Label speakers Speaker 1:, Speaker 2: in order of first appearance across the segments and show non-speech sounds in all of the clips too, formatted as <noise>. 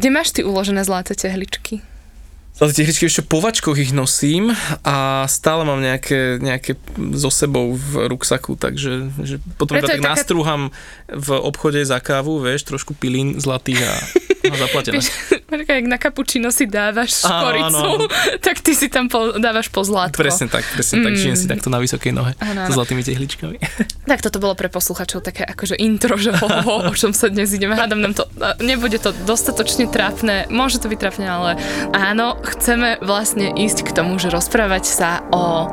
Speaker 1: Kde máš ty uložené zlaté tehličky?
Speaker 2: Zlaté tehličky ešte po vačkoch ich nosím a stále mám nejaké, nejaké so sebou v ruksaku, takže že potom
Speaker 1: Preto
Speaker 2: tak
Speaker 1: taká-
Speaker 2: nastrúham v obchode za kávu, vieš, trošku pilín zlatých a, <laughs> zaplatené.
Speaker 1: Počkaj, jak na kapučino si dávaš škoricu,
Speaker 2: áno, <laughs>
Speaker 1: tak ty si tam po, dávaš po zlátko.
Speaker 2: Presne tak, presne tak,
Speaker 1: Mm.
Speaker 2: žijem si takto na vysokej nohe
Speaker 1: Áno,
Speaker 2: so zlatými tehličkami. <laughs>
Speaker 1: Tak toto bolo pre posluchačov také akože intro, že ho, ho, o čom sa dnes ideme. Hádam nám to, nebude to dostatočne trápne, môže to byť trápne, ale áno, chceme vlastne ísť k tomu, že rozprávať sa o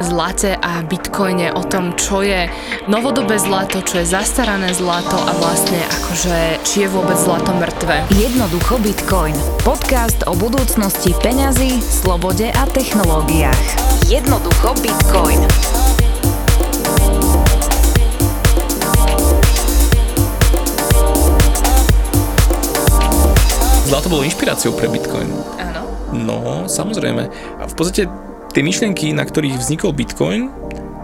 Speaker 1: zlate a bitcoine, o tom, čo je novodobé zlato, čo je zastarané zlato a vlastne akože, či je vôbec zlato mŕtve.
Speaker 3: Jednoducho Bitcoin. Podcast o budúcnosti peňazí, slobode a technológiách. Jednoducho Bitcoin.
Speaker 2: Zlato bolo inšpiráciou pre Bitcoin.
Speaker 1: Áno.
Speaker 2: No, samozrejme. A v podstate tie myšlienky, na ktorých vznikol Bitcoin,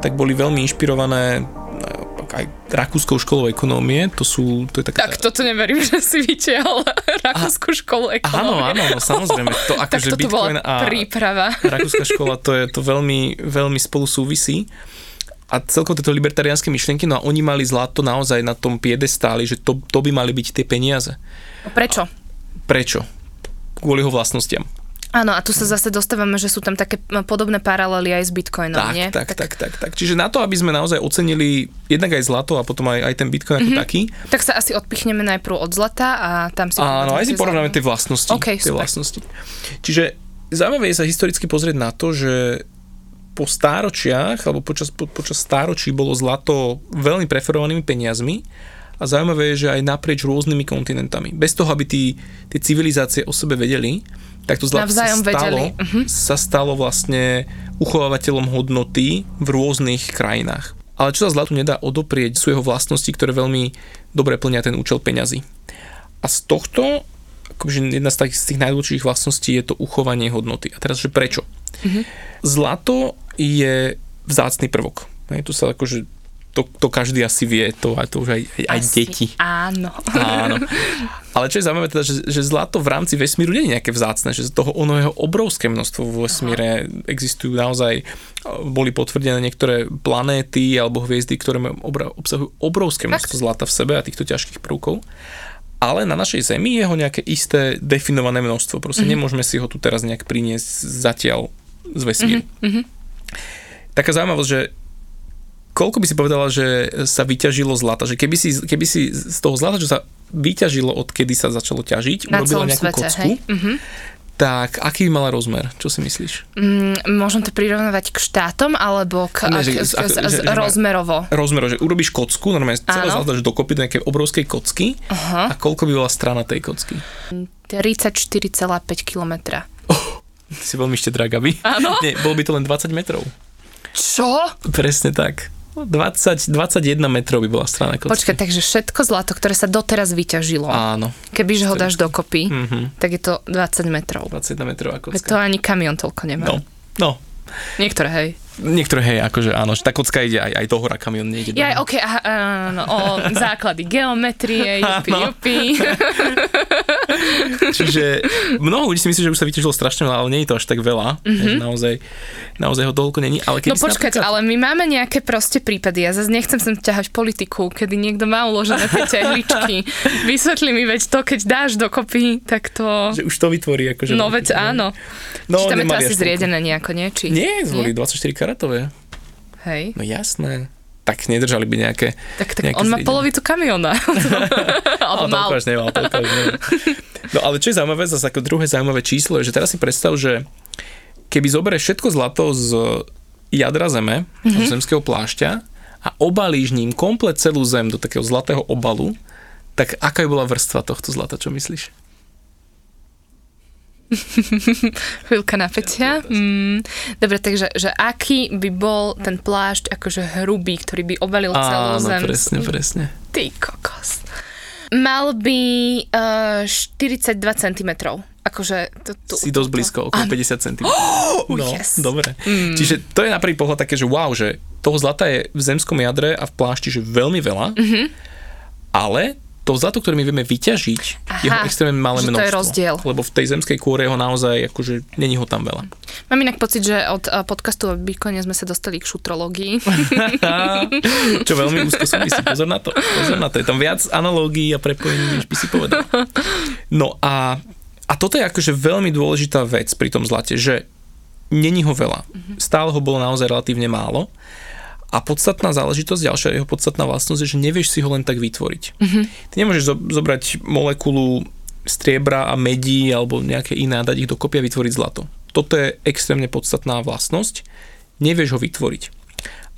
Speaker 2: tak boli veľmi inšpirované eh, aj rakúskou školou ekonómie, to sú, to je taká...
Speaker 1: Tak toto neverím, že si vytiahol <laughs> rakúsku školu
Speaker 2: Áno,
Speaker 1: ekonómie.
Speaker 2: áno, no, samozrejme. To <laughs>
Speaker 1: Tak
Speaker 2: akože
Speaker 1: toto
Speaker 2: Bitcoin
Speaker 1: bola
Speaker 2: a
Speaker 1: príprava. <laughs>
Speaker 2: rakúska škola, to je to veľmi, veľmi spolu súvisí. A celkovo tieto libertariánske myšlienky, no a oni mali zlato naozaj na tom piedestáli, že to, to by mali byť tie peniaze.
Speaker 1: Prečo?
Speaker 2: Prečo? Kvôli jeho vlastnostiam.
Speaker 1: Áno, a tu sa zase dostávame, že sú tam také podobné paralely aj s Bitcoinom,
Speaker 2: Tak,
Speaker 1: nie?
Speaker 2: tak, tak, tak, tak. Čiže na to, aby sme naozaj ocenili jednak aj zlato a potom aj, aj ten Bitcoin ako taký,
Speaker 1: tak sa asi odpichneme najprv od zlata a tam si...
Speaker 2: Áno, aj si porovnáme tie vlastnosti.
Speaker 1: OK,
Speaker 2: tie
Speaker 1: super.
Speaker 2: vlastnosti. Čiže zaujímavé je sa historicky pozrieť na to, že po stáročiach, alebo počas, po, počas stáročí bolo zlato veľmi preferovanými peniazmi a zaujímavé je, že aj naprieč rôznymi kontinentami. Bez toho, aby tí, tie civilizácie o sebe vedeli, tak to zlato sa stalo,
Speaker 1: vedeli. Mhm.
Speaker 2: sa stalo vlastne uchovávateľom hodnoty v rôznych krajinách. Ale čo sa zlatu nedá odoprieť, sú jeho vlastnosti, ktoré veľmi dobre plnia ten účel peňazí. A z tohto, akože jedna z tých, z tých najdôležitejších vlastností je to uchovanie hodnoty. A teraz, že prečo? Zlato je vzácný prvok. Hej, tu sa akože to, to každý asi vie, to, a to už aj, aj, aj deti.
Speaker 1: Áno.
Speaker 2: Áno. Ale čo je zaujímavé teda, že, že zlato v rámci vesmíru nie je nejaké vzácne, že z toho ono jeho obrovské množstvo vo vesmíre existujú naozaj, boli potvrdené niektoré planéty alebo hviezdy, ktoré obsahujú obrovské množstvo zlata v sebe a týchto ťažkých prvkov. Ale na našej Zemi je ho nejaké isté definované množstvo. Proste mm-hmm. nemôžeme si ho tu teraz nejak priniesť zatiaľ z vesmíru. Mm-hmm. Taká zaujímavosť, že koľko by si povedala, že sa vyťažilo zlata? Že keby si, keby si z toho zlata, čo sa vyťažilo, odkedy sa začalo ťažiť,
Speaker 1: Na
Speaker 2: urobila nejakú
Speaker 1: svete,
Speaker 2: kocku,
Speaker 1: hej? Mhm.
Speaker 2: tak aký mala rozmer? Čo si myslíš?
Speaker 1: Mm, môžem to prirovnávať k štátom, alebo k,
Speaker 2: Ne,
Speaker 1: k,
Speaker 2: že-
Speaker 1: k,
Speaker 2: ako-
Speaker 1: z,
Speaker 2: že- že
Speaker 1: rozmerovo.
Speaker 2: Rozmer, že urobíš kocku, normálne celé zlato dáš dokopy do nejakej obrovskej kocky
Speaker 1: Aha.
Speaker 2: a koľko by bola strana tej kocky?
Speaker 1: 34,5 km.
Speaker 2: Ty si veľmi štedrá, Gabi.
Speaker 1: Áno.
Speaker 2: Nie, bolo by to len 20 metrov.
Speaker 1: Čo?
Speaker 2: Presne tak. 20, 21 metrov by bola strana kocky.
Speaker 1: Počkaj, takže všetko zlato, ktoré sa doteraz vyťažilo,
Speaker 2: Áno,
Speaker 1: kebyže ho dáš dokopy,
Speaker 2: Mhm.
Speaker 1: tak je to 20 metrov.
Speaker 2: 21 metrov ako
Speaker 1: to ani kamion toľko nemá.
Speaker 2: No, no.
Speaker 1: Niektoré, hej.
Speaker 2: Niektoré, hej, akože áno, že tá kocka ide aj, aj do hora, kamión nejde
Speaker 1: Ja, ok, aha, áno, o základy geometrie, <laughs> jupi, jupi. <laughs>
Speaker 2: Čiže mnoho ľudí si myslí, že už sa vyťažilo strašne veľa, ale nie je to až tak veľa. Mm-hmm. Naozaj, naozaj ho toľko není. Ale.
Speaker 1: No počkať,
Speaker 2: napríklad...
Speaker 1: ale my máme nejaké proste prípady. Ja zase nechcem sem ťahať politiku, kedy niekto má uložené tie <laughs> tehličky. Vysvetli mi, veď to, keď dáš dokopy, tak to...
Speaker 2: Že už to vytvorí akože...
Speaker 1: No veď áno.
Speaker 2: No,
Speaker 1: Či tam je to asi zriedené nejako, nie? Či...
Speaker 2: Nie, zvolí 24 karatové.
Speaker 1: Hej.
Speaker 2: No jasné. Tak nedržali by nejaké...
Speaker 1: Tak, tak
Speaker 2: nejaké
Speaker 1: on má
Speaker 2: zriedené.
Speaker 1: polovicu kamiona. <laughs> Alebo
Speaker 2: Ale
Speaker 1: mal.
Speaker 2: toľko nemal, toľko nemal. No ale čo je zaujímavé, zase ako druhé zaujímavé číslo je, že teraz si predstav, že keby zoberieš všetko zlato z jadra zeme, mm-hmm. zemského plášťa a obalíš ním komplet celú zem do takého zlatého obalu, tak aká by bola vrstva tohto zlata, čo myslíš? <laughs>
Speaker 1: Chvíľka napätia. Mm, dobre, takže že aký by bol ten plášť akože hrubý, ktorý by obalil celú
Speaker 2: Áno,
Speaker 1: zem?
Speaker 2: presne, presne.
Speaker 1: Ty kokos. Mal by uh, 42 cm. Akože... To, to,
Speaker 2: Si dosť blízko, okolo 50 cm.
Speaker 1: Oh,
Speaker 2: no,
Speaker 1: yes.
Speaker 2: dobre. Mm. Čiže to je na prvý pohľad také, že wow, že toho zlata je v zemskom jadre a v plášti že veľmi veľa, mm-hmm. ale to zlato, ktoré my vieme vyťažiť,
Speaker 1: Aha,
Speaker 2: je ho extrémne malé
Speaker 1: že to je
Speaker 2: množstvo.
Speaker 1: rozdiel.
Speaker 2: Lebo v tej zemskej kôre ho naozaj, akože, není ho tam veľa.
Speaker 1: Mám inak pocit, že od a, podcastu o Bitcoine sme sa dostali k šutrológii. <laughs>
Speaker 2: Čo veľmi úzko súvisí. Pozor na to. Pozor na to. Je tam viac analógií a prepojení, než by si povedal. No a, a toto je akože veľmi dôležitá vec pri tom zlate, že není ho veľa. Stále ho bolo naozaj relatívne málo. A podstatná záležitosť, ďalšia jeho podstatná vlastnosť je, že nevieš si ho len tak vytvoriť. Mm-hmm. Ty nemôžeš zo- zobrať molekulu striebra a medí alebo nejaké iné a dať ich dokopy a vytvoriť zlato. Toto je extrémne podstatná vlastnosť. Nevieš ho vytvoriť.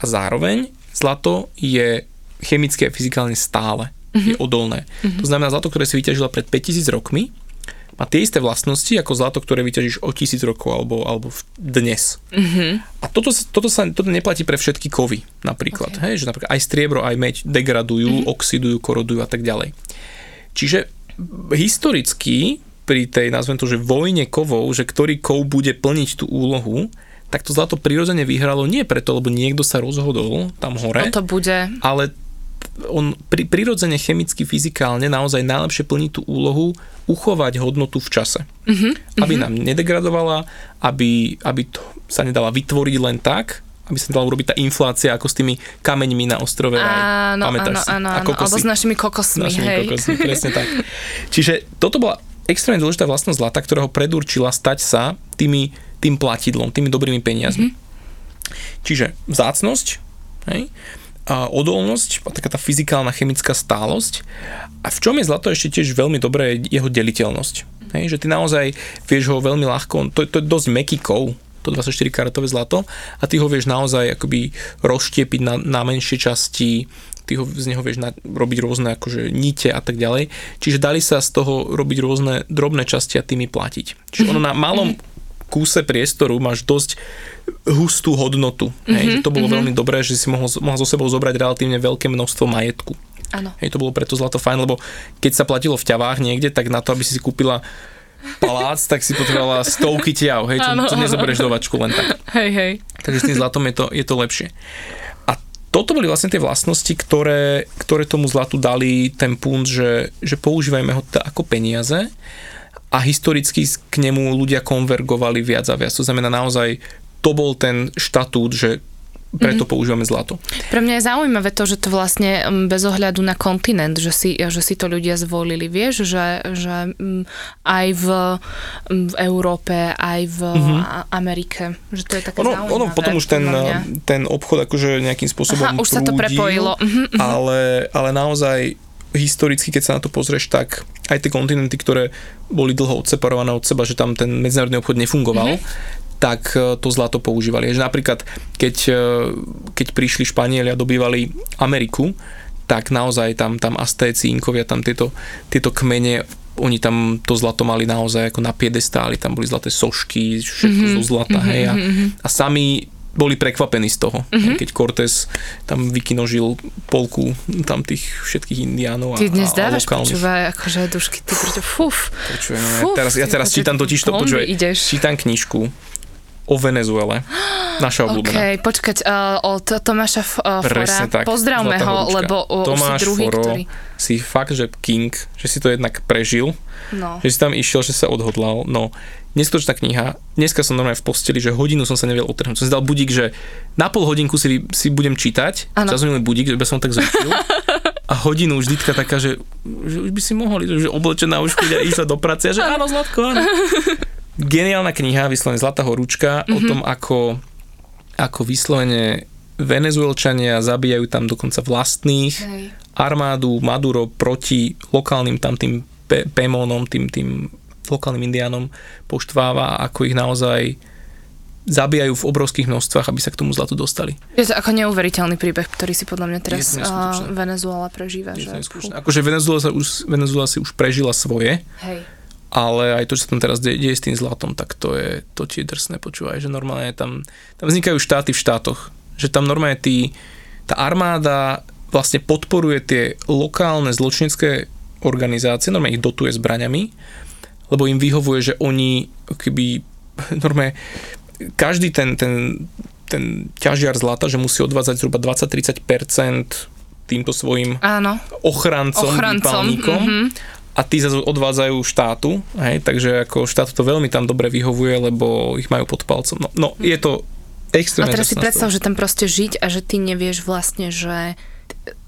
Speaker 2: A zároveň zlato je chemicky a fyzikálne stále. Mm-hmm. Je odolné. Mm-hmm. To znamená, zlato, ktoré si vyťažila pred 5000 rokmi, má tie isté vlastnosti ako zlato, ktoré vyťažíš o tisíc rokov alebo, alebo dnes.
Speaker 1: Mhm.
Speaker 2: A toto, toto, sa, toto neplatí pre všetky kovy napríklad. Okay. Hej, že napríklad aj striebro, aj meď degradujú, mm-hmm. oxidujú, korodujú a tak ďalej. Čiže historicky pri tej, nazvem to, že vojne kovov, že ktorý kov bude plniť tú úlohu, tak to zlato prirodzene vyhralo nie preto, lebo niekto sa rozhodol tam hore,
Speaker 1: No to bude.
Speaker 2: ale on pri, prirodzene, chemicky, fyzikálne naozaj najlepšie plní tú úlohu uchovať hodnotu v čase.
Speaker 1: Mhm,
Speaker 2: Mm-hmm, aby nám nedegradovala, aby, aby to sa nedala vytvoriť len tak, aby sa nedala urobiť tá inflácia ako s tými kameňmi na ostrove.
Speaker 1: Áno,
Speaker 2: Pamätáš
Speaker 1: áno,
Speaker 2: si?
Speaker 1: áno, áno. Alebo s našimi kokosmi,
Speaker 2: Našimi
Speaker 1: hej.
Speaker 2: kokosmi, presne tak. <laughs> Čiže toto bola extrémne dôležitá vlastnosť zlata, ktorá ho predurčila stať sa tými, tým platidlom, tými dobrými peniazmi. Mm-hmm. Čiže vzácnosť, hej, odolnosť, taká tá fyzikálna chemická stálosť. A v čom je zlato ešte tiež veľmi dobré, je jeho deliteľnosť. Hej, že ty naozaj vieš ho veľmi ľahko, to, to je dosť meký kov, to 24 karatové zlato a ty ho vieš naozaj akoby rozštiepiť na, na menšie časti, ty ho, z neho vieš na, robiť rôzne akože nite a tak ďalej. Čiže dali sa z toho robiť rôzne drobné časti a tými platiť. Čiže ono na malom kúse priestoru máš dosť hustú hodnotu. Hej, že to bolo veľmi dobré, že si mohol, mohol so sebou zobrať relatívne veľké množstvo majetku.
Speaker 1: Áno.
Speaker 2: Hej, to bolo preto zlato fajn, lebo keď sa platilo v ťavách niekde, tak na to, aby si si kúpila palác, tak si potrebovala stovky ťav, hej, čo,
Speaker 1: áno.
Speaker 2: nezoberieš do vačku len tak.
Speaker 1: Hej, hej.
Speaker 2: Takže s tým zlatom je to, je to lepšie. A toto boli vlastne tie vlastnosti, ktoré, ktoré tomu zlatu dali ten punt, že, že používajme ho teda ako peniaze a historicky k nemu ľudia konvergovali viac a viac. To znamená naozaj, to bol ten štatút, že preto mm-hmm. používame zlato.
Speaker 1: Pre mňa je zaujímavé to, že to vlastne mm, bez ohľadu na kontinent, že si, že si to ľudia zvolili. Vieš, že, že mm, aj v, mm, v Európe, aj v mm-hmm. Amerike. Že to je také
Speaker 2: Ono,
Speaker 1: zaujímavé.
Speaker 2: ono potom už ten, ten obchod akože nejakým spôsobom
Speaker 1: Aha, už sa to prepojilo. Mhm, mhm.
Speaker 2: Ale, ale naozaj historicky, keď sa na to pozrieš, tak aj tie kontinenty, ktoré boli dlho odseparované od seba, že tam ten medzinárodný obchod nefungoval, mm-hmm tak e, to zlato používali. Že napríklad, keď, e, keď prišli Španieli a dobývali Ameriku, tak naozaj tam, tam Aztéci, Inkovia, tam tieto, tieto kmene oni tam to zlato mali naozaj ako na piedestáli, tam boli zlaté sošky, všetko mm-hmm. zo zlata, hej, a, a sami boli prekvapení z toho, mm-hmm. keď Cortés tam vykinožil polku tam tých všetkých indiánov a,
Speaker 1: Ty dnes dávaš počúvaj, akože dušky, ty prečo, fuf.
Speaker 2: Počujem, ja
Speaker 1: Fuf,
Speaker 2: teraz, ja teraz
Speaker 1: ty
Speaker 2: čítam totiž to, počuj,
Speaker 1: ideš.
Speaker 2: čítam knižku o Venezuele, naša <gasps> obľúbená.
Speaker 1: OK, počkať, uh, od Tomáša F- uh,
Speaker 2: Presne
Speaker 1: Fora.
Speaker 2: tak.
Speaker 1: Pozdravme ho,
Speaker 2: horúčka.
Speaker 1: lebo uh, už si
Speaker 2: Tomáš
Speaker 1: druhý,
Speaker 2: Foro
Speaker 1: ktorý...
Speaker 2: si fakt, že king, že si to jednak prežil,
Speaker 1: No.
Speaker 2: že si tam išiel, že sa odhodlal. No, neskutočná kniha. Dneska som normálne v posteli, že hodinu som sa nevedel otrhnúť. Som si dal budík, že na pol hodinku si, si budem čítať.
Speaker 1: Áno.
Speaker 2: Zazvonil budík, že by som tak zrušil. A hodinu už vždytka taká, že, že už by si mohol že oblečená už chuť a ísť do práce. A že áno, Zlatko, áno. <laughs> Geniálna kniha, vyslovene Zlatá horúčka, mm-hmm. o tom, ako, ako vyslovene Venezuelčania zabíjajú tam dokonca vlastných
Speaker 1: Hej.
Speaker 2: armádu Maduro proti lokálnym tam tým pe- Pémónom, tým, tým lokálnym indiánom poštváva, ako ich naozaj zabíjajú v obrovských množstvách, aby sa k tomu zlatu dostali.
Speaker 1: Je to ako neuveriteľný príbeh, ktorý si podľa mňa teraz uh, Venezuela prežíva.
Speaker 2: Je
Speaker 1: že,
Speaker 2: to neskutočné. Akože Venezuela, sa už, Venezuela si už prežila svoje,
Speaker 1: Hej.
Speaker 2: Ale aj to, čo sa tam teraz deje, deje s tým zlatom, tak to je, to ti je drsné, počúvaj, že normálne tam, tam vznikajú štáty v štátoch, že tam normálne tí, tá armáda vlastne podporuje tie lokálne zločinecké organizácie, normálne ich dotuje zbraňami, lebo im vyhovuje, že oni keby <laughs> normálne každý ten, ten, ten ťažiar zlata, že musí odvádzať zhruba 20-30% týmto svojim
Speaker 1: Áno.
Speaker 2: ochrancom,
Speaker 1: Ochrancom,
Speaker 2: výpalníkom.
Speaker 1: Mhm.
Speaker 2: A tí zase odvádzajú štátu, hej, takže ako štátu to veľmi tam dobre vyhovuje, lebo ich majú pod palcom. No, no je to
Speaker 1: A
Speaker 2: extrémne
Speaker 1: teraz si predstav, že tam proste žiť a že ty nevieš vlastne, že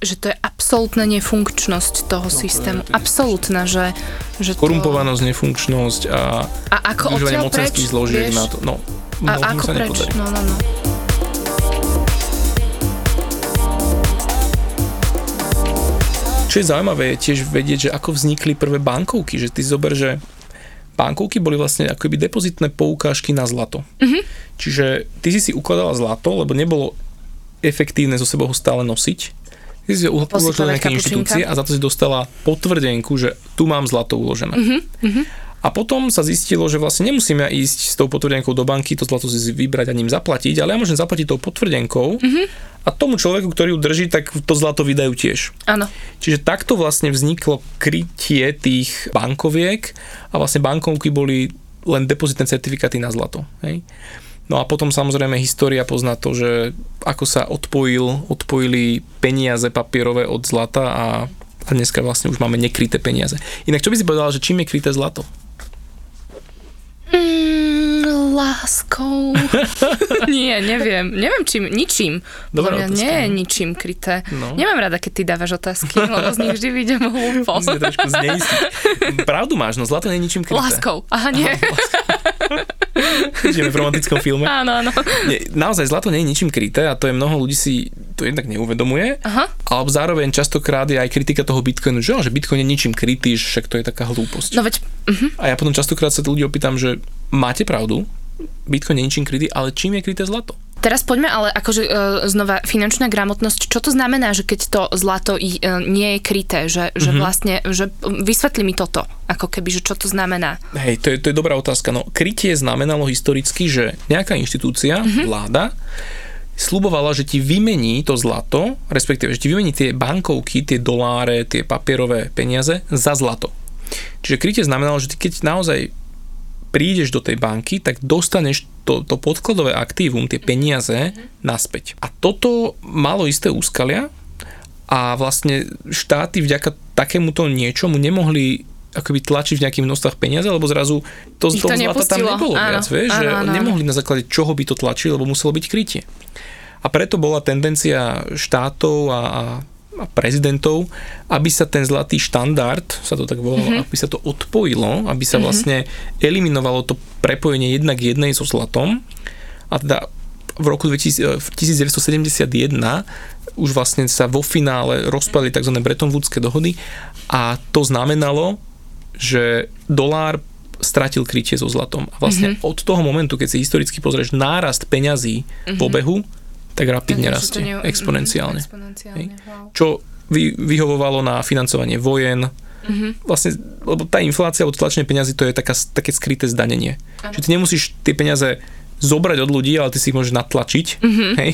Speaker 1: že to je absolútna nefunkčnosť toho systému.
Speaker 2: to
Speaker 1: Absolútna, že, že to...
Speaker 2: Korumpovanosť, nefunkčnosť a
Speaker 1: A ako
Speaker 2: využívanie
Speaker 1: odtiaľ preč,
Speaker 2: mocenských zložiek
Speaker 1: vieš?
Speaker 2: na to. No,
Speaker 1: A
Speaker 2: mnohým
Speaker 1: ako
Speaker 2: sa
Speaker 1: preč?
Speaker 2: nepodarí.
Speaker 1: No, no, no.
Speaker 2: Čo je zaujímavé, je tiež vedieť, že ako vznikli prvé bankovky, že ty zober, že bankovky boli vlastne akoby depozitné poukážky na zlato.
Speaker 1: Mhm.
Speaker 2: Mm-hmm. Čiže ty si si ukladala zlato, lebo nebolo efektívne zo sebou ho stále nosiť. Ty si ho uložila
Speaker 1: Posypávať
Speaker 2: nejaké inštitúcie a za to si dostala potvrdenku, že tu mám zlato uložené.
Speaker 1: Mhm,
Speaker 2: Mm-hmm. A potom sa zistilo, že vlastne nemusím ja ísť s tou potvrdenkou do banky, to zlato si vybrať a ním zaplatiť, ale ja môžem zaplatiť tou potvrdenkou
Speaker 1: Mhm.
Speaker 2: a tomu človeku, ktorý ju drží, tak to zlato vydajú tiež.
Speaker 1: Áno.
Speaker 2: Čiže takto vlastne vzniklo krytie tých bankoviek a vlastne bankovky boli len depozitné certifikáty na zlato. Hej? No a potom samozrejme história pozná to, že ako sa odpojil, odpojili peniaze papierové od zlata a, a dneska vlastne už máme nekryté peniaze. Inak čo by si povedala, že čím je kryté zlato?
Speaker 1: Mm, láskou. <laughs> nie, neviem. Neviem čím, ničím.
Speaker 2: Otázka.
Speaker 1: nie je ničím kryté.
Speaker 2: No.
Speaker 1: Nemám rada, keď ty dávaš otázky, lebo z nich vždy vidím hlúpo.
Speaker 2: Pravdu máš, no zlato nie je ničím kryté.
Speaker 1: Láskou. Aha, nie.
Speaker 2: Žijeme v romantickom filme.
Speaker 1: Áno, áno.
Speaker 2: Nie, naozaj zlato nie je ničím kryté a to je mnoho ľudí si to jednak neuvedomuje.
Speaker 1: Aha.
Speaker 2: Ale zároveň častokrát je aj kritika toho Bitcoinu, že, že Bitcoin je ničím krytý, že však to je taká hlúposť.
Speaker 1: No veď, uh-huh.
Speaker 2: A ja potom častokrát sa ľudí opýtam, že máte pravdu, Bitcoin je ničím krytý, ale čím je kryté zlato?
Speaker 1: Teraz poďme ale akože e, znova finančná gramotnosť. Čo to znamená, že keď to zlato i, e, nie je kryté? Že, že vlastne, že vysvetli mi toto. Ako keby, že čo to znamená.
Speaker 2: Hej, to je, to je dobrá otázka. No, krytie znamenalo historicky, že nejaká inštitúcia, vláda, slubovala, že ti vymení to zlato, respektíve, že ti vymení tie bankovky, tie doláre, tie papierové peniaze za zlato. Čiže krytie znamenalo, že ty keď naozaj prídeš do tej banky, tak dostaneš to, to podkladové aktívum, tie peniaze naspäť. A toto malo isté úskalia a vlastne štáty vďaka takémuto niečomu nemohli akoby tlačiť v nejakých množstvách peniaze, lebo zrazu to,
Speaker 1: Ich
Speaker 2: toho
Speaker 1: to
Speaker 2: zlata tam nebolo
Speaker 1: Áno,
Speaker 2: viac, vieš, že
Speaker 1: áno, áno, áno.
Speaker 2: nemohli na základe čoho by to tlačili, lebo muselo byť krytie. A preto bola tendencia štátov a, a a prezidentov, aby sa ten zlatý štandard, sa to tak volalo, mm-hmm. aby sa to odpojilo, aby sa mm-hmm. vlastne eliminovalo to prepojenie jednak jednej so zlatom. A teda v roku 2000, v 1971 už vlastne sa vo finále rozpadli tzv. Bretton Woodske dohody a to znamenalo, že dolár stratil krytie so zlatom. A vlastne mm-hmm. od toho momentu, keď si historicky pozrieš nárast peňazí mm-hmm. v obehu, tak rapidne
Speaker 1: Takže
Speaker 2: rastie,
Speaker 1: ne-
Speaker 2: exponenciálne.
Speaker 1: Mhm, exponenciálne,
Speaker 2: Hej.
Speaker 1: wow.
Speaker 2: Čo vy, vyhovovalo na financovanie vojen,
Speaker 1: Mhm.
Speaker 2: vlastne, lebo tá inflácia od tlačenia peňazí to je taká, také skryté zdanenie.
Speaker 1: Áno.
Speaker 2: Že ty nemusíš tie peniaze zobrať od ľudí, ale ty si ich môžeš natlačiť.
Speaker 1: Mhm.
Speaker 2: Hej?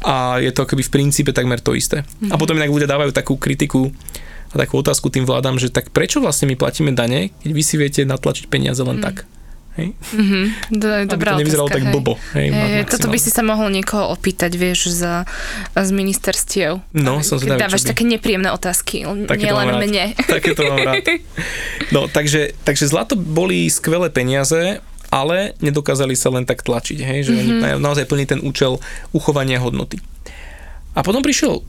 Speaker 2: A je to akoby v princípe takmer to isté. A potom inak ľudia dávajú takú kritiku a takú otázku tým vládam, že tak prečo vlastne my platíme dane, keď vy si viete natlačiť peniaze len tak? Hej?
Speaker 1: Mhm, to je dobrá
Speaker 2: Aby to nevyzeralo
Speaker 1: otázka,
Speaker 2: tak
Speaker 1: hej.
Speaker 2: blbo. Hej,
Speaker 1: Hej, toto by si sa mohol niekoho opýtať, vieš, z, z ministerstiev.
Speaker 2: No, som zvedavý,
Speaker 1: dávaš
Speaker 2: by.
Speaker 1: také nepríjemné otázky,
Speaker 2: Také
Speaker 1: nielen mne.
Speaker 2: Také to mám rád. No, takže, takže zlato boli skvelé peniaze, ale nedokázali sa len tak tlačiť, hej, že mm-hmm. oni naozaj plní ten účel uchovania hodnoty. A potom prišiel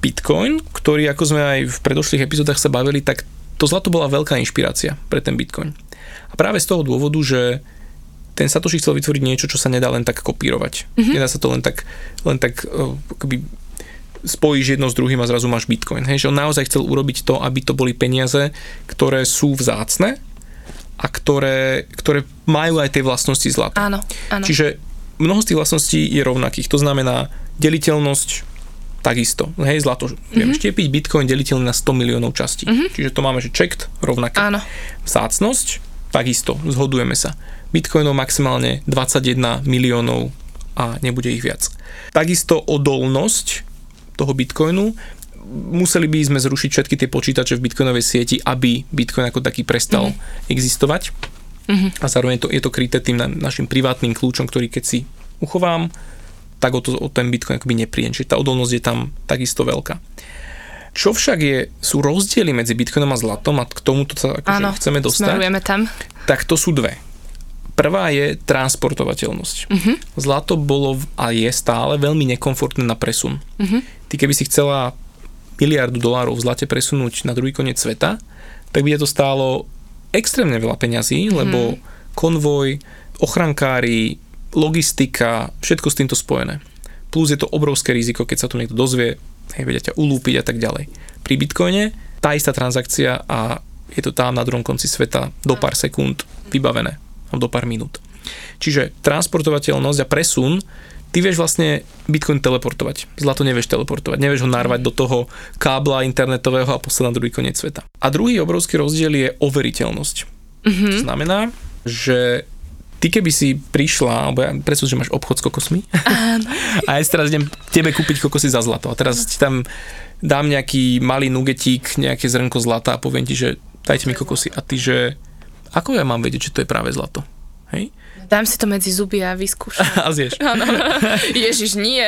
Speaker 2: Bitcoin, ktorý, ako sme aj v predošlých epizódach sa bavili, tak to zlato bola veľká inšpirácia pre ten Bitcoin. A práve z toho dôvodu, že ten Satoshi chcel vytvoriť niečo, čo sa nedá len tak kopírovať. Mm-hmm. Nedá sa to len tak, len tak uh, akoby spojíš jedno s druhým a zrazu máš Bitcoin. Hej, že on naozaj chcel urobiť to, aby to boli peniaze, ktoré sú vzácne a ktoré, ktoré majú aj tie vlastnosti zlata.
Speaker 1: Áno, áno.
Speaker 2: Čiže mnoho z tých vlastností je rovnakých. To znamená deliteľnosť takisto. Hej, zlato. Mm-hmm. Vieme štiepiť Bitcoin deliteľný na 100 miliónov častí. Mm-hmm. Čiže to máme, že checked, rovnaké.
Speaker 1: Áno.
Speaker 2: Vzácnosť, takisto, zhodujeme sa. Bitcoinov maximálne 21 miliónov a nebude ich viac. Takisto odolnosť toho Bitcoinu museli by sme zrušiť všetky tie počítače v bitcoinovej sieti, aby Bitcoin ako taký prestal mm-hmm. existovať. Mm-hmm. A zároveň to, je to kryté tým na, našim privátnym kľúčom, ktorý keď si uchovám, tak o, to, o ten Bitcoin akoby nepríjem. Čiže tá odolnosť je tam takisto veľká. Čo však je, sú rozdiely medzi bitcoinom a zlatom a k tomuto sa akože
Speaker 1: Áno,
Speaker 2: chceme dostať,
Speaker 1: smerujeme tam.
Speaker 2: tak to sú dve. Prvá je transportovateľnosť. Uh-huh. Zlato bolo a je stále veľmi nekomfortné na presun. Uh-huh. Ty keby si chcela miliardu dolárov v zlate presunúť na druhý koniec sveta, tak by to stálo extrémne veľa peňazí, uh-huh. lebo konvoj, ochrankári, logistika, všetko s týmto spojené. Plus je to obrovské riziko, keď sa tu niekto dozvie, hej, vedia ťa ulúpiť a tak ďalej. Pri Bitcoine tá istá transakcia a je to tam na druhom konci sveta do pár sekúnd vybavené, do pár minút. Čiže transportovateľnosť a presun, ty vieš vlastne Bitcoin teleportovať. Zlato nevieš teleportovať, nevieš ho narvať do toho kábla internetového a poslať na druhý koniec sveta. A druhý obrovský rozdiel je overiteľnosť. Mm-hmm. To znamená, že ty keby si prišla, alebo ja predstav, že máš obchod s kokosmi <laughs> a ja si teraz idem tebe kúpiť kokosy za zlato a teraz ti tam dám nejaký malý nugetík, nejaké zrnko zlata a poviem ti, že dajte mi kokosy a ty, že ako ja mám vedieť, že to je práve zlato? Hej?
Speaker 1: Dám si to medzi zuby a vyskúšam. <laughs>
Speaker 2: A zješ.
Speaker 1: Áno. Ježiš, nie,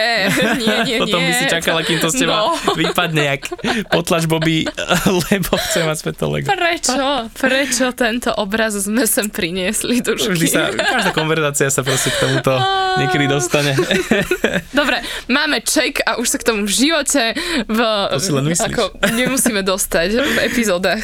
Speaker 1: nie, nie,
Speaker 2: Potom by
Speaker 1: nie.
Speaker 2: si čakala, kým to z teba
Speaker 1: No.
Speaker 2: vypadne, jak potlač Bobby, <laughs> lebo chcem mať späť to Lego.
Speaker 1: Prečo? Prečo tento obraz sme sem priniesli,
Speaker 2: Vždy
Speaker 1: dušky?
Speaker 2: sa, každá konverzácia sa proste k tomuto niekedy dostane. <laughs>
Speaker 1: Dobre, máme check a už sa k tomu v živote v,
Speaker 2: To si len myslíš.
Speaker 1: ako, nemusíme dostať v epizódach.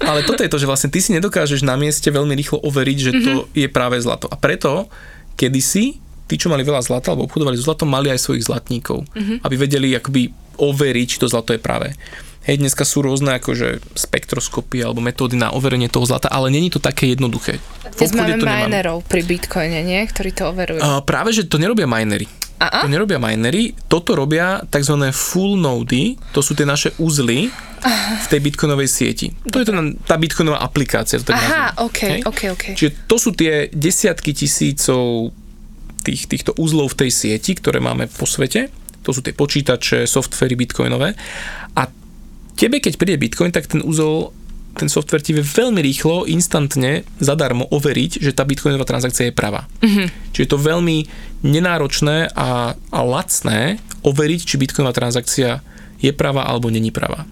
Speaker 2: Ale toto je to, že vlastne ty si nedokážeš na mieste veľmi rýchlo overiť, že to
Speaker 1: Mhm.
Speaker 2: je práve zlato. A preto kedysi tí, čo mali veľa zlata alebo obchodovali so zlatom, mali aj svojich zlatníkov,
Speaker 1: Mhm.
Speaker 2: aby vedeli akoby overiť, či to zlato je práve. Hej, dneska sú rôzne akože spektroskopy alebo metódy na overenie toho zlata, ale není to také jednoduché.
Speaker 1: Dnes máme minerov pri Bitcoine, nie? Ktorí to overujú.
Speaker 2: Uh, práve, že to nerobia minery.
Speaker 1: A?
Speaker 2: To nerobia minery, toto robia tzv. full nody, to sú tie naše uzly v tej bitcoinovej sieti. To je tá, tá bitcoinová aplikácia. To
Speaker 1: Aha,
Speaker 2: nazvem.
Speaker 1: OK,
Speaker 2: Hej?
Speaker 1: OK, OK.
Speaker 2: Čiže to sú tie desiatky tisícov tých, týchto uzlov v tej sieti, ktoré máme po svete. To sú tie počítače, softvery bitcoinové. A tebe, keď príde bitcoin, tak ten úzol ten software ti vie veľmi rýchlo, instantne, zadarmo overiť, že tá bitcoinová transakcia je pravá. Mm-hmm. Čiže je to veľmi nenáročné a, a lacné overiť, či bitcoinová transakcia je pravá alebo není pravá.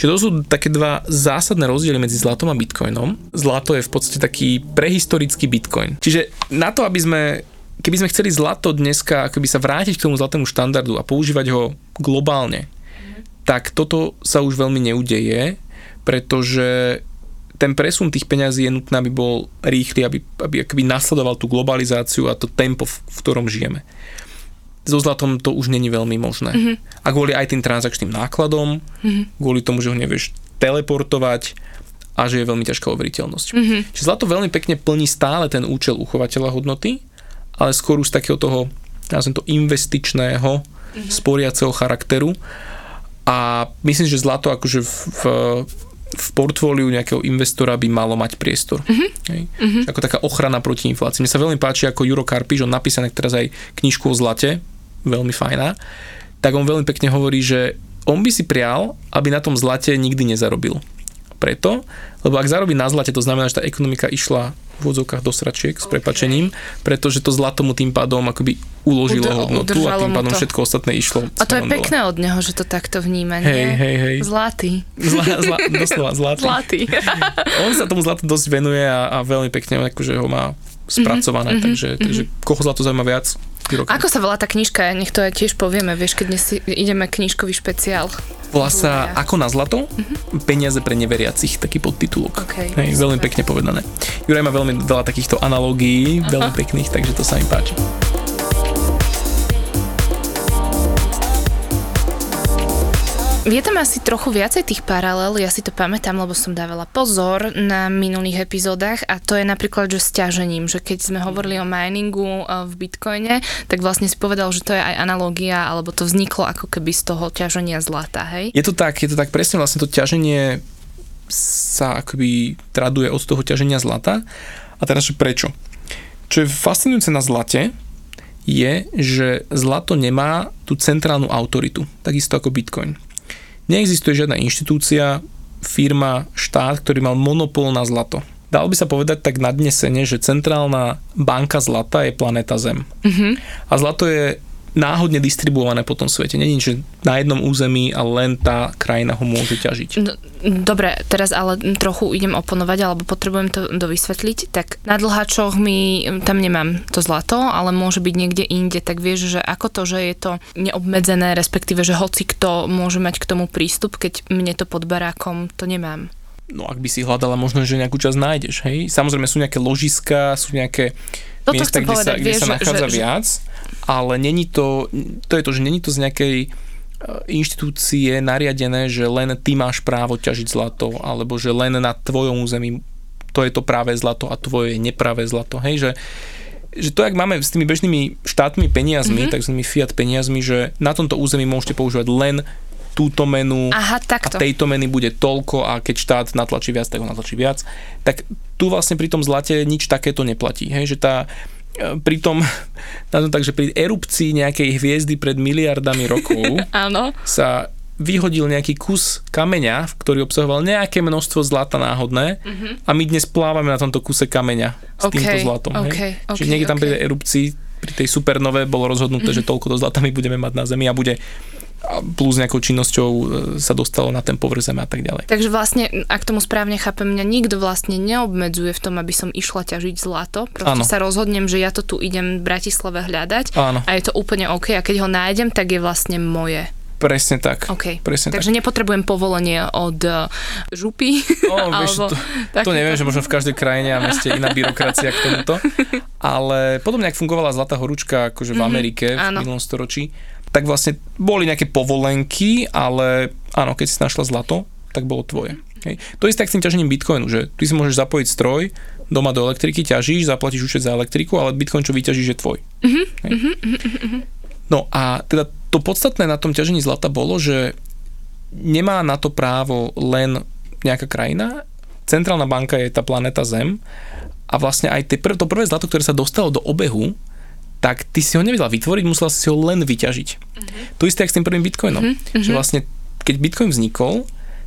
Speaker 2: Čiže to sú také dva zásadné rozdiely medzi zlatom a bitcoinom. Zlato je v podstate taký prehistorický bitcoin. Čiže na to, aby sme keby sme chceli zlato dneska akoby sa vrátiť k tomu zlatému štandardu a používať ho globálne, tak toto sa už veľmi neudeje, pretože ten presun tých peňazí je nutné, aby bol rýchly, aby, aby akoby nasledoval tú globalizáciu a to tempo, v, v ktorom žijeme. So zlatom to už není veľmi možné. Mm-hmm. A kvôli aj tým transakčným nákladom, mm-hmm. kvôli tomu, že ho nevieš teleportovať a že je veľmi ťažká overiteľnosť. Mm-hmm. Čiže zlato veľmi pekne plní stále ten účel uchovateľa hodnoty, ale skôr už z takého toho, nazvem to investičného, mm-hmm. sporiaceho charakteru. A myslím, že zlato akože v, v, v portfóliu nejakého investora by malo mať priestor. Mm-hmm. Hej? Mm-hmm. Ako taká ochrana proti inflácii. Mne sa veľmi páči, ako Juro Karpiš, on napísaný teraz aj knižku o zlate, veľmi fajná, tak on veľmi pekne hovorí, že on by si prial, aby na tom zlate nikdy nezarobil. Preto, lebo ak zarobí na zlate, to znamená, že tá ekonomika išla v vodzovkách do sračiek s prepačením, pretože to zlato mu tým pádom akoby uložilo
Speaker 1: Udr-
Speaker 2: hodnotu a tým pádom
Speaker 1: to.
Speaker 2: všetko ostatné išlo.
Speaker 1: A to je
Speaker 2: smerom dole.
Speaker 1: pekné od neho, že to takto vníma,
Speaker 2: Hej,
Speaker 1: nie?
Speaker 2: hej, hej.
Speaker 1: Zlatý.
Speaker 2: Zla, zla, doslova zlatý.
Speaker 1: Zlatý. <laughs>
Speaker 2: On sa tomu zlatu dosť venuje a, a veľmi pekne akože ho má spracované, mm-hmm, takže, takže koho zlato zaujíma viac, Juro
Speaker 1: Ako sa volá tá knižka? Nech to aj tiež povieme, vieš, keď dnes ideme knižkový špeciál.
Speaker 2: Volá sa. Ako na zlato? Peniaze pre neveriacich, taký podtitulok.
Speaker 1: OK,
Speaker 2: Hej, veľmi
Speaker 1: super.
Speaker 2: pekne povedané. Juraj má veľmi veľa takýchto analógií, veľmi pekných, takže to sa mi páči.
Speaker 1: Je tam asi trochu viacej tých paralel, ja si to pamätám, lebo som dávala pozor na minulých epizódach a to je napríklad, že s ťažením, že keď sme hovorili o miningu eh, v Bitcoine, tak vlastne si povedal, že to je aj analogia, alebo to vzniklo ako keby z toho ťaženia zlata, hej?
Speaker 2: Je to tak, je to tak presne vlastne to ťaženie sa akoby traduje od toho ťaženia zlata. A teraz, že prečo? Čo je fascinujúce na zlate, je, že zlato nemá tú centrálnu autoritu, takisto ako Bitcoin. Neexistuje žiadna inštitúcia, firma, štát, ktorý mal monopol na zlato. Dalo by sa povedať tak nadnesene, že centrálna banka zlata je planéta Zem. Mm-hmm. A zlato je náhodne distribuované po tom svete. Není, že na jednom území a len tá krajina ho môže ťažiť.
Speaker 1: No, dobre, teraz ale trochu idem oponovať, alebo potrebujem to dovysvetliť. Tak na dlháčoch mi, tam nemám to zlato, ale môže byť niekde inde, tak vieš, že ako to, že je to neobmedzené, respektíve, že hoci kto môže mať k tomu prístup, keď mne to pod barákom to nemám.
Speaker 2: No ak by si hľadala, možno, že nejakú časť nájdeš, hej? Samozrejme sú nejaké ložiska, sú nejaké
Speaker 1: Toto
Speaker 2: miesta, kde,
Speaker 1: povedať,
Speaker 2: sa, kde
Speaker 1: vieš,
Speaker 2: sa nachádza
Speaker 1: že- že-
Speaker 2: viac, ale není to, to je to, že není to z nejakej e, inštitúcie nariadené, že len ty máš právo ťažiť zlato, alebo že len na tvojom území to je to práve zlato a tvoje je nepravé zlato. Hej, že, že to, jak máme s tými bežnými štátnymi peniazmi, mm-hmm. takzvanými fiat peniazmi, že na tomto území môžete používať len túto menu
Speaker 1: Aha,
Speaker 2: a
Speaker 1: takto.
Speaker 2: tejto meny bude toľko a keď štát natlačí viac, tak ho natlačí viac. Tak tu vlastne pri tom zlate nič takéto neplatí. Hej, že tá, e, pri tom, <laughs> na tom tak, že pri erupcii nejakej hviezdy pred miliardami rokov <laughs>
Speaker 1: Áno.
Speaker 2: sa vyhodil nejaký kus kameňa, ktorý obsahoval nejaké množstvo zlata náhodné a my dnes plávame na tomto kuse kameňa s
Speaker 1: Mhm. OK,
Speaker 2: týmto zlatom.
Speaker 1: OK,
Speaker 2: hej?
Speaker 1: OK,
Speaker 2: Čiže niekde tam
Speaker 1: OK.
Speaker 2: pri erupcii, pri tej supernove bolo rozhodnuté, že toľko do zlata my budeme mať na Zemi a bude a plus nejakou činnosťou e, sa dostalo na ten povrch Zeme a tak ďalej.
Speaker 1: Takže vlastne, ak tomu správne chápem, mňa nikto vlastne neobmedzuje v tom, aby som išla ťažiť zlato. Proste
Speaker 2: Áno.
Speaker 1: sa rozhodnem, že ja to tu idem v Bratislave hľadať
Speaker 2: Áno.
Speaker 1: a je to úplne OK. A keď ho nájdem, tak je vlastne moje.
Speaker 2: Presne tak.
Speaker 1: OK.
Speaker 2: Presne
Speaker 1: Takže nepotrebujem povolenie od uh, župy.
Speaker 2: No, <laughs>
Speaker 1: alebo
Speaker 2: to, to neviem, že možno v každej krajine a meste iná byrokracia k tomuto. Ale podobne, ak fungovala Zlatá horúčka akože v Amerike v
Speaker 1: áno.
Speaker 2: minulom storočí, tak vlastne boli nejaké povolenky, ale áno, keď si našla zlato, tak bolo tvoje. Hej. To isté ak s tým ťažením bitcoinu, že ty si môžeš zapojiť stroj, doma do elektriky ťažíš, zaplatíš účet za elektriku, ale bitcoin, čo vyťažíš, je tvoj. Hej. No a teda to podstatné na tom ťažení zlata bolo, že nemá na to právo len nejaká krajina, centrálna banka je tá planéta Zem a vlastne aj prv, to prvé zlato, ktoré sa dostalo do obehu, tak ty si ho nevedela vytvoriť, musela si ho len vyťažiť. To isté ako s tým prvým bitcoinom. Že vlastne, keď bitcoin vznikol,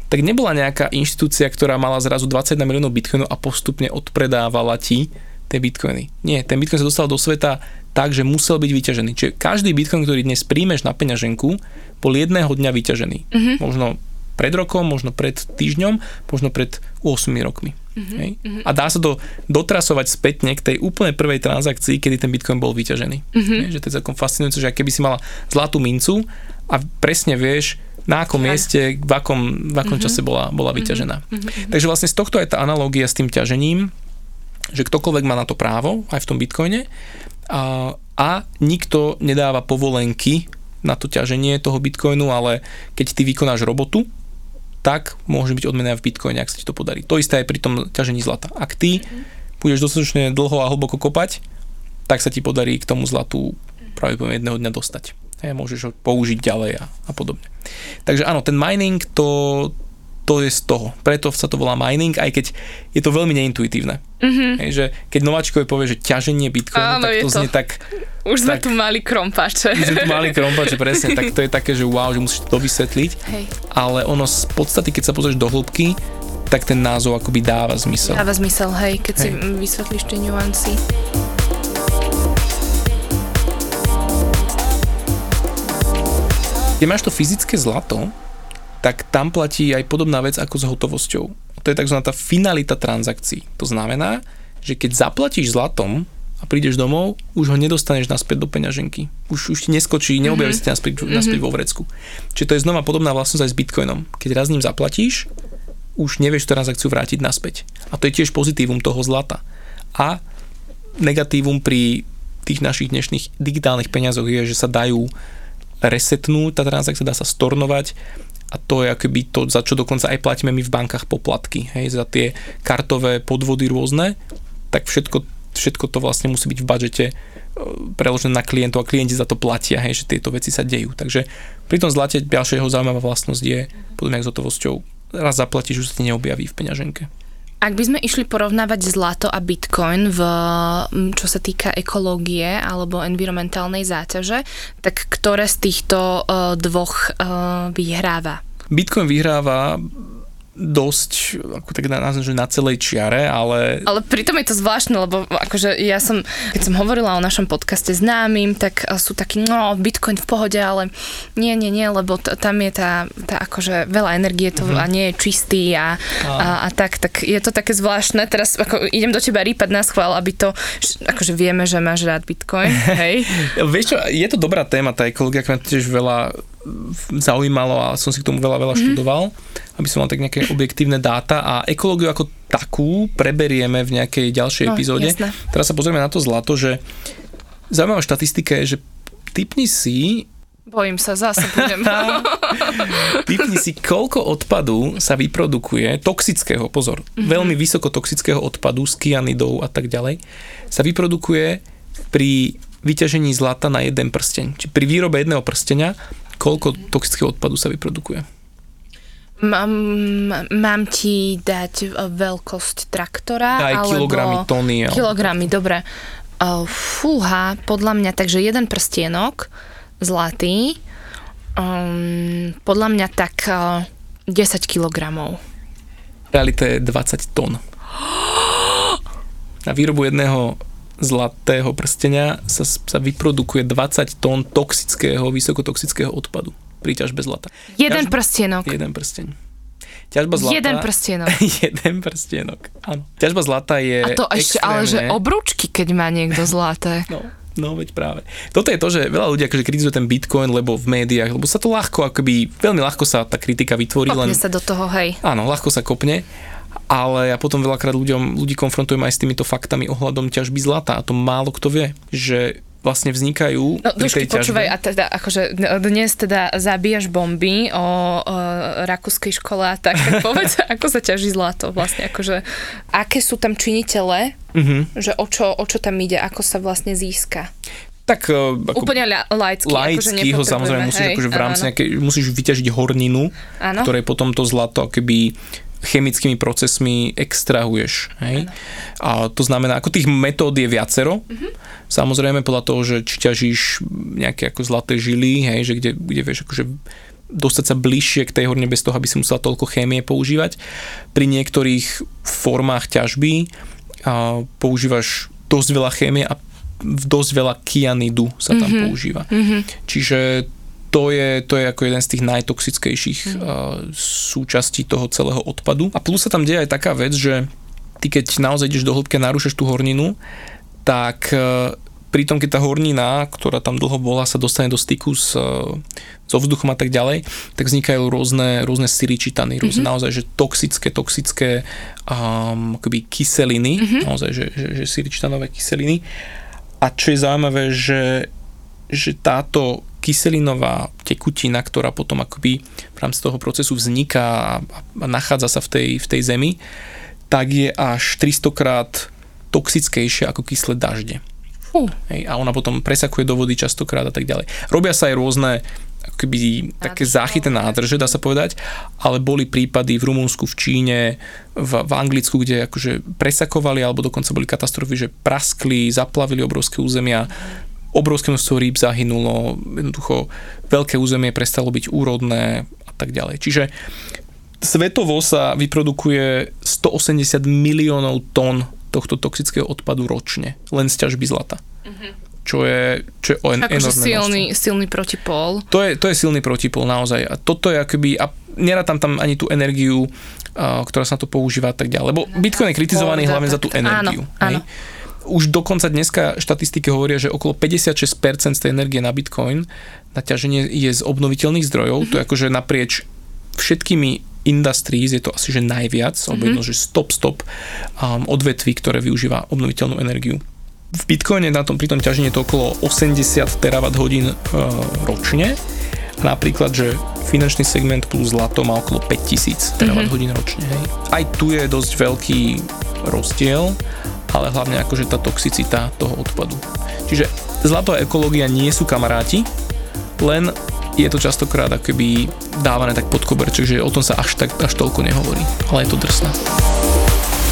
Speaker 2: tak nebola nejaká inštitúcia, ktorá mala zrazu 21 miliónov bitcoinov a postupne odpredávala ti tie bitcoiny. Nie, ten bitcoin sa dostal do sveta tak, že musel byť vyťažený. Čiže každý bitcoin, ktorý dnes príjmeš na peňaženku, bol jedného dňa vyťažený. Možno pred rokom, možno pred týždňom, možno pred 8 rokmi. Hej? A dá sa to dotrasovať spätne k tej úplne prvej transakcii, kedy ten bitcoin bol vyťažený. Hej? Že to je celkom fascinujúce, že keby si mala zlatú mincu a presne vieš, na akom mieste, v akom, v akom čase bola, bola vyťažená. Takže vlastne z tohto je tá analogia s tým ťažením, že ktokoľvek má na to právo, aj v tom bitcoine, a, a nikto nedáva povolenky na to ťaženie toho bitcoinu, ale keď ty vykonáš robotu, tak môže byť odmena v bitcoine, ak sa ti to podarí. To isté aj pri tom ťažení zlata. Ak ty budeš dostatočne dlho a hlboko kopať, tak sa ti podarí k tomu zlatu pravdepodobne jedného dňa dostať. Hej, môžeš ho použiť ďalej a, a podobne. Takže áno, ten mining to, to je z toho. Preto sa to volá mining, aj keď je to veľmi neintuitívne. Mm-hmm. Hej, že keď nováčikovi povie, že ťaženie bitcoinu,
Speaker 1: Áno,
Speaker 2: tak to
Speaker 1: to.
Speaker 2: znie tak...
Speaker 1: Už sme
Speaker 2: tak-
Speaker 1: tu mali krompáče.
Speaker 2: My sme tu mali krompače, presne, tak to je také, že wow, že musíš to vysvetliť.
Speaker 1: Hej.
Speaker 2: Ale ono z podstaty, keď sa pozrieš do hĺbky, tak ten názov akoby dáva zmysel.
Speaker 1: Dáva zmysel, hej, keď si
Speaker 2: Hej.
Speaker 1: mm, vysvetlíš tie nuancy.
Speaker 2: Keď máš to fyzické zlato, tak tam platí aj podobná vec ako s hotovosťou. To je tzv. finalita transakcií. To znamená, že keď zaplatíš zlatom a prídeš domov, už ho nedostaneš naspäť do peňaženky. Už, už ti neskočí, neobjaví sa ti naspäť, naspäť vo vrecku. Čiže to je znova podobná vlastnosť aj s bitcoinom. Keď raz ním zaplatíš, už nevieš tú transakciu vrátiť naspäť. A to je tiež pozitívum toho zlata. A negatívum pri tých našich dnešných digitálnych peniazoch je, že sa dajú resetnúť, tá transakcia dá sa stornovať a to je akoby to, za čo dokonca aj platíme my v bankách poplatky, hej, za tie kartové podvody rôzne, tak všetko, všetko to vlastne musí byť v budžete e, preložené na klientov a klienti za to platia, hej, že tieto veci sa dejú. Takže pri tom zlate ďalšia jeho zaujímavá vlastnosť je, podobne ako s hotovosťou, raz zaplatíš, už sa ti neobjaví v peňaženke.
Speaker 1: Ak by sme išli porovnávať zlato a bitcoin v, čo sa týka ekológie alebo environmentálnej záťaže, tak ktoré z týchto uh, dvoch uh, vyhráva?
Speaker 2: Bitcoin vyhráva dosť, ako tak nazvem, že na celej čiare, ale...
Speaker 1: Ale pritom je to zvláštne, lebo akože ja som, keď som hovorila o našom podcaste známym, tak sú takí, no, Bitcoin v pohode, ale nie, nie, nie, lebo t- tam je tá, tá akože veľa energie to mm-hmm. a nie je čistý a, a. A, a tak, tak je to také zvláštne. Teraz ako idem do teba rýpať na schvál, aby to, akože vieme, že máš rád Bitcoin, <laughs> hej?
Speaker 2: Vieš čo, je to dobrá téma, tá ekológia, tiež veľa zaujímalo a som si k tomu veľa, veľa mm. študoval, aby som mal tak nejaké objektívne dáta a ekológiu ako takú preberieme v nejakej ďalšej no, epizóde. Jasné. Teraz sa pozrieme na to zlato, že zaujímavá štatistika je, že typni si
Speaker 1: Bojím sa, zase budem. <laughs>
Speaker 2: Typni si, koľko odpadu sa vyprodukuje, toxického, pozor, mm-hmm. veľmi vysokotoxického odpadu s kianidou a tak ďalej, sa vyprodukuje pri vyťažení zlata na jeden prsteň. Čiže pri výrobe jedného prstenia koľko toxického odpadu sa vyprodukuje?
Speaker 1: Mám, mám ti dať e, veľkosť traktora?
Speaker 2: Aj alebo kilogramy, tony.
Speaker 1: Kilogramy, dobre. Uh, fúha, podľa mňa, takže jeden prstienok, zlatý, um, podľa mňa tak uh, 10 kilogramov.
Speaker 2: Realita je 20 tón. Na výrobu jedného zlatého prstenia sa, sa vyprodukuje 20 tón toxického, vysokotoxického odpadu pri ťažbe zlata.
Speaker 1: Jeden Ťažba, prstienok.
Speaker 2: Jeden prsteň. Ťažba zlata...
Speaker 1: Jeden prstienok. <laughs>
Speaker 2: jeden prstienok, áno. Ťažba zlata je
Speaker 1: A to ešte, extrémne... ale že obrúčky, keď má niekto zlaté.
Speaker 2: No, No, veď práve. Toto je to, že veľa ľudí akože kritizuje ten Bitcoin, lebo v médiách, lebo sa to ľahko, akoby, veľmi ľahko sa tá kritika vytvorí.
Speaker 1: Kopne len, sa do toho, hej.
Speaker 2: Áno, ľahko sa kopne ale ja potom veľakrát ľuďom, ľudí konfrontujem aj s týmito faktami ohľadom ťažby zlata a to málo kto vie, že vlastne vznikajú
Speaker 1: no, pri tej počúvaj, a teda akože dnes teda zabíjaš bomby o, o rakúskej škole a tak, tak povedz, <laughs> ako sa ťaží zlato vlastne, akože aké sú tam činitele, uh-huh. že o čo, o čo tam ide, ako sa vlastne získa
Speaker 2: tak ako
Speaker 1: úplne laicky,
Speaker 2: laicky akože ho samozrejme musíš, hej, akože v rámci nejakej, musíš vyťažiť horninu, áno. ktoré potom to zlato keby chemickými procesmi extrahuješ. Hej? A to znamená, ako tých metód je viacero. Mm-hmm. Samozrejme podľa toho, že či ťažíš nejaké ako zlaté žily, hej, že kde, kde vieš akože dostať sa bližšie k tej horne bez toho, aby si musela toľko chémie používať. Pri niektorých formách ťažby a používaš dosť veľa chémie a dosť veľa kianidu sa tam mm-hmm. používa. Mm-hmm. Čiže to je, to je ako jeden z tých najtoxickejších mm. súčastí toho celého odpadu. A plus sa tam deje aj taká vec, že ty keď naozaj ideš do hĺbky a narúšaš tú horninu, tak uh, pritom keď tá hornina, ktorá tam dlho bola, sa dostane do styku s, uh, so vzduchom a tak ďalej, tak vznikajú rôzne, rôzne siličitany, rôzne mm-hmm. naozaj že toxické, toxické um, akoby kyseliny, mm-hmm. naozaj, že, že, že siličitanové kyseliny. A čo je zaujímavé, že, že táto kyselinová tekutina, ktorá potom akoby v rámci toho procesu vzniká a, nachádza sa v tej, v tej zemi, tak je až 300 krát toxickejšia ako kyslé dažde. Uh. Hej, a ona potom presakuje do vody častokrát a tak ďalej. Robia sa aj rôzne akoby také záchytné nádrže, dá sa povedať, ale boli prípady v Rumunsku, v Číne, v, v Anglicku, kde akože presakovali alebo dokonca boli katastrofy, že praskli, zaplavili obrovské územia, obrovské množstvo rýb zahynulo, jednoducho veľké územie prestalo byť úrodné a tak ďalej. Čiže svetovo sa vyprodukuje 180 miliónov tón tohto toxického odpadu ročne, len z ťažby zlata. Mm-hmm. Čo je, čo je en,
Speaker 1: akože silný, silný protipol.
Speaker 2: To je, to je silný protipol naozaj. A toto je akoby, a nerátam tam ani tú energiu, uh, ktorá sa na to používa a tak ďalej. Lebo Bitcoin je kritizovaný hlavne za tú energiu. Áno, áno už dokonca dneska štatistiky hovoria, že okolo 56% z tej energie na Bitcoin na ťaženie je z obnoviteľných zdrojov. Mm-hmm. To je akože naprieč všetkými industries je to asi že najviac, mm-hmm. alebo jedno, že stop, stop um, odvetví, ktoré využíva obnoviteľnú energiu. V Bitcoine na tom, pri tom ťažení je to okolo 80 terawatt hodín uh, ročne. Napríklad, že finančný segment plus zlato má okolo 5000 terawatt hodín ročne. Hej. Aj tu je dosť veľký rozdiel ale hlavne akože tá toxicita toho odpadu. Čiže zlato a ekológia nie sú kamaráti, len je to častokrát akoby dávané tak pod koberček, že o tom sa až, tak, až toľko nehovorí, ale je to drsné.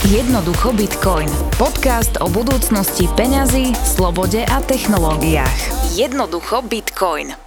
Speaker 3: Jednoducho Bitcoin. Podcast o budúcnosti peňazí, slobode a technológiách. Jednoducho Bitcoin.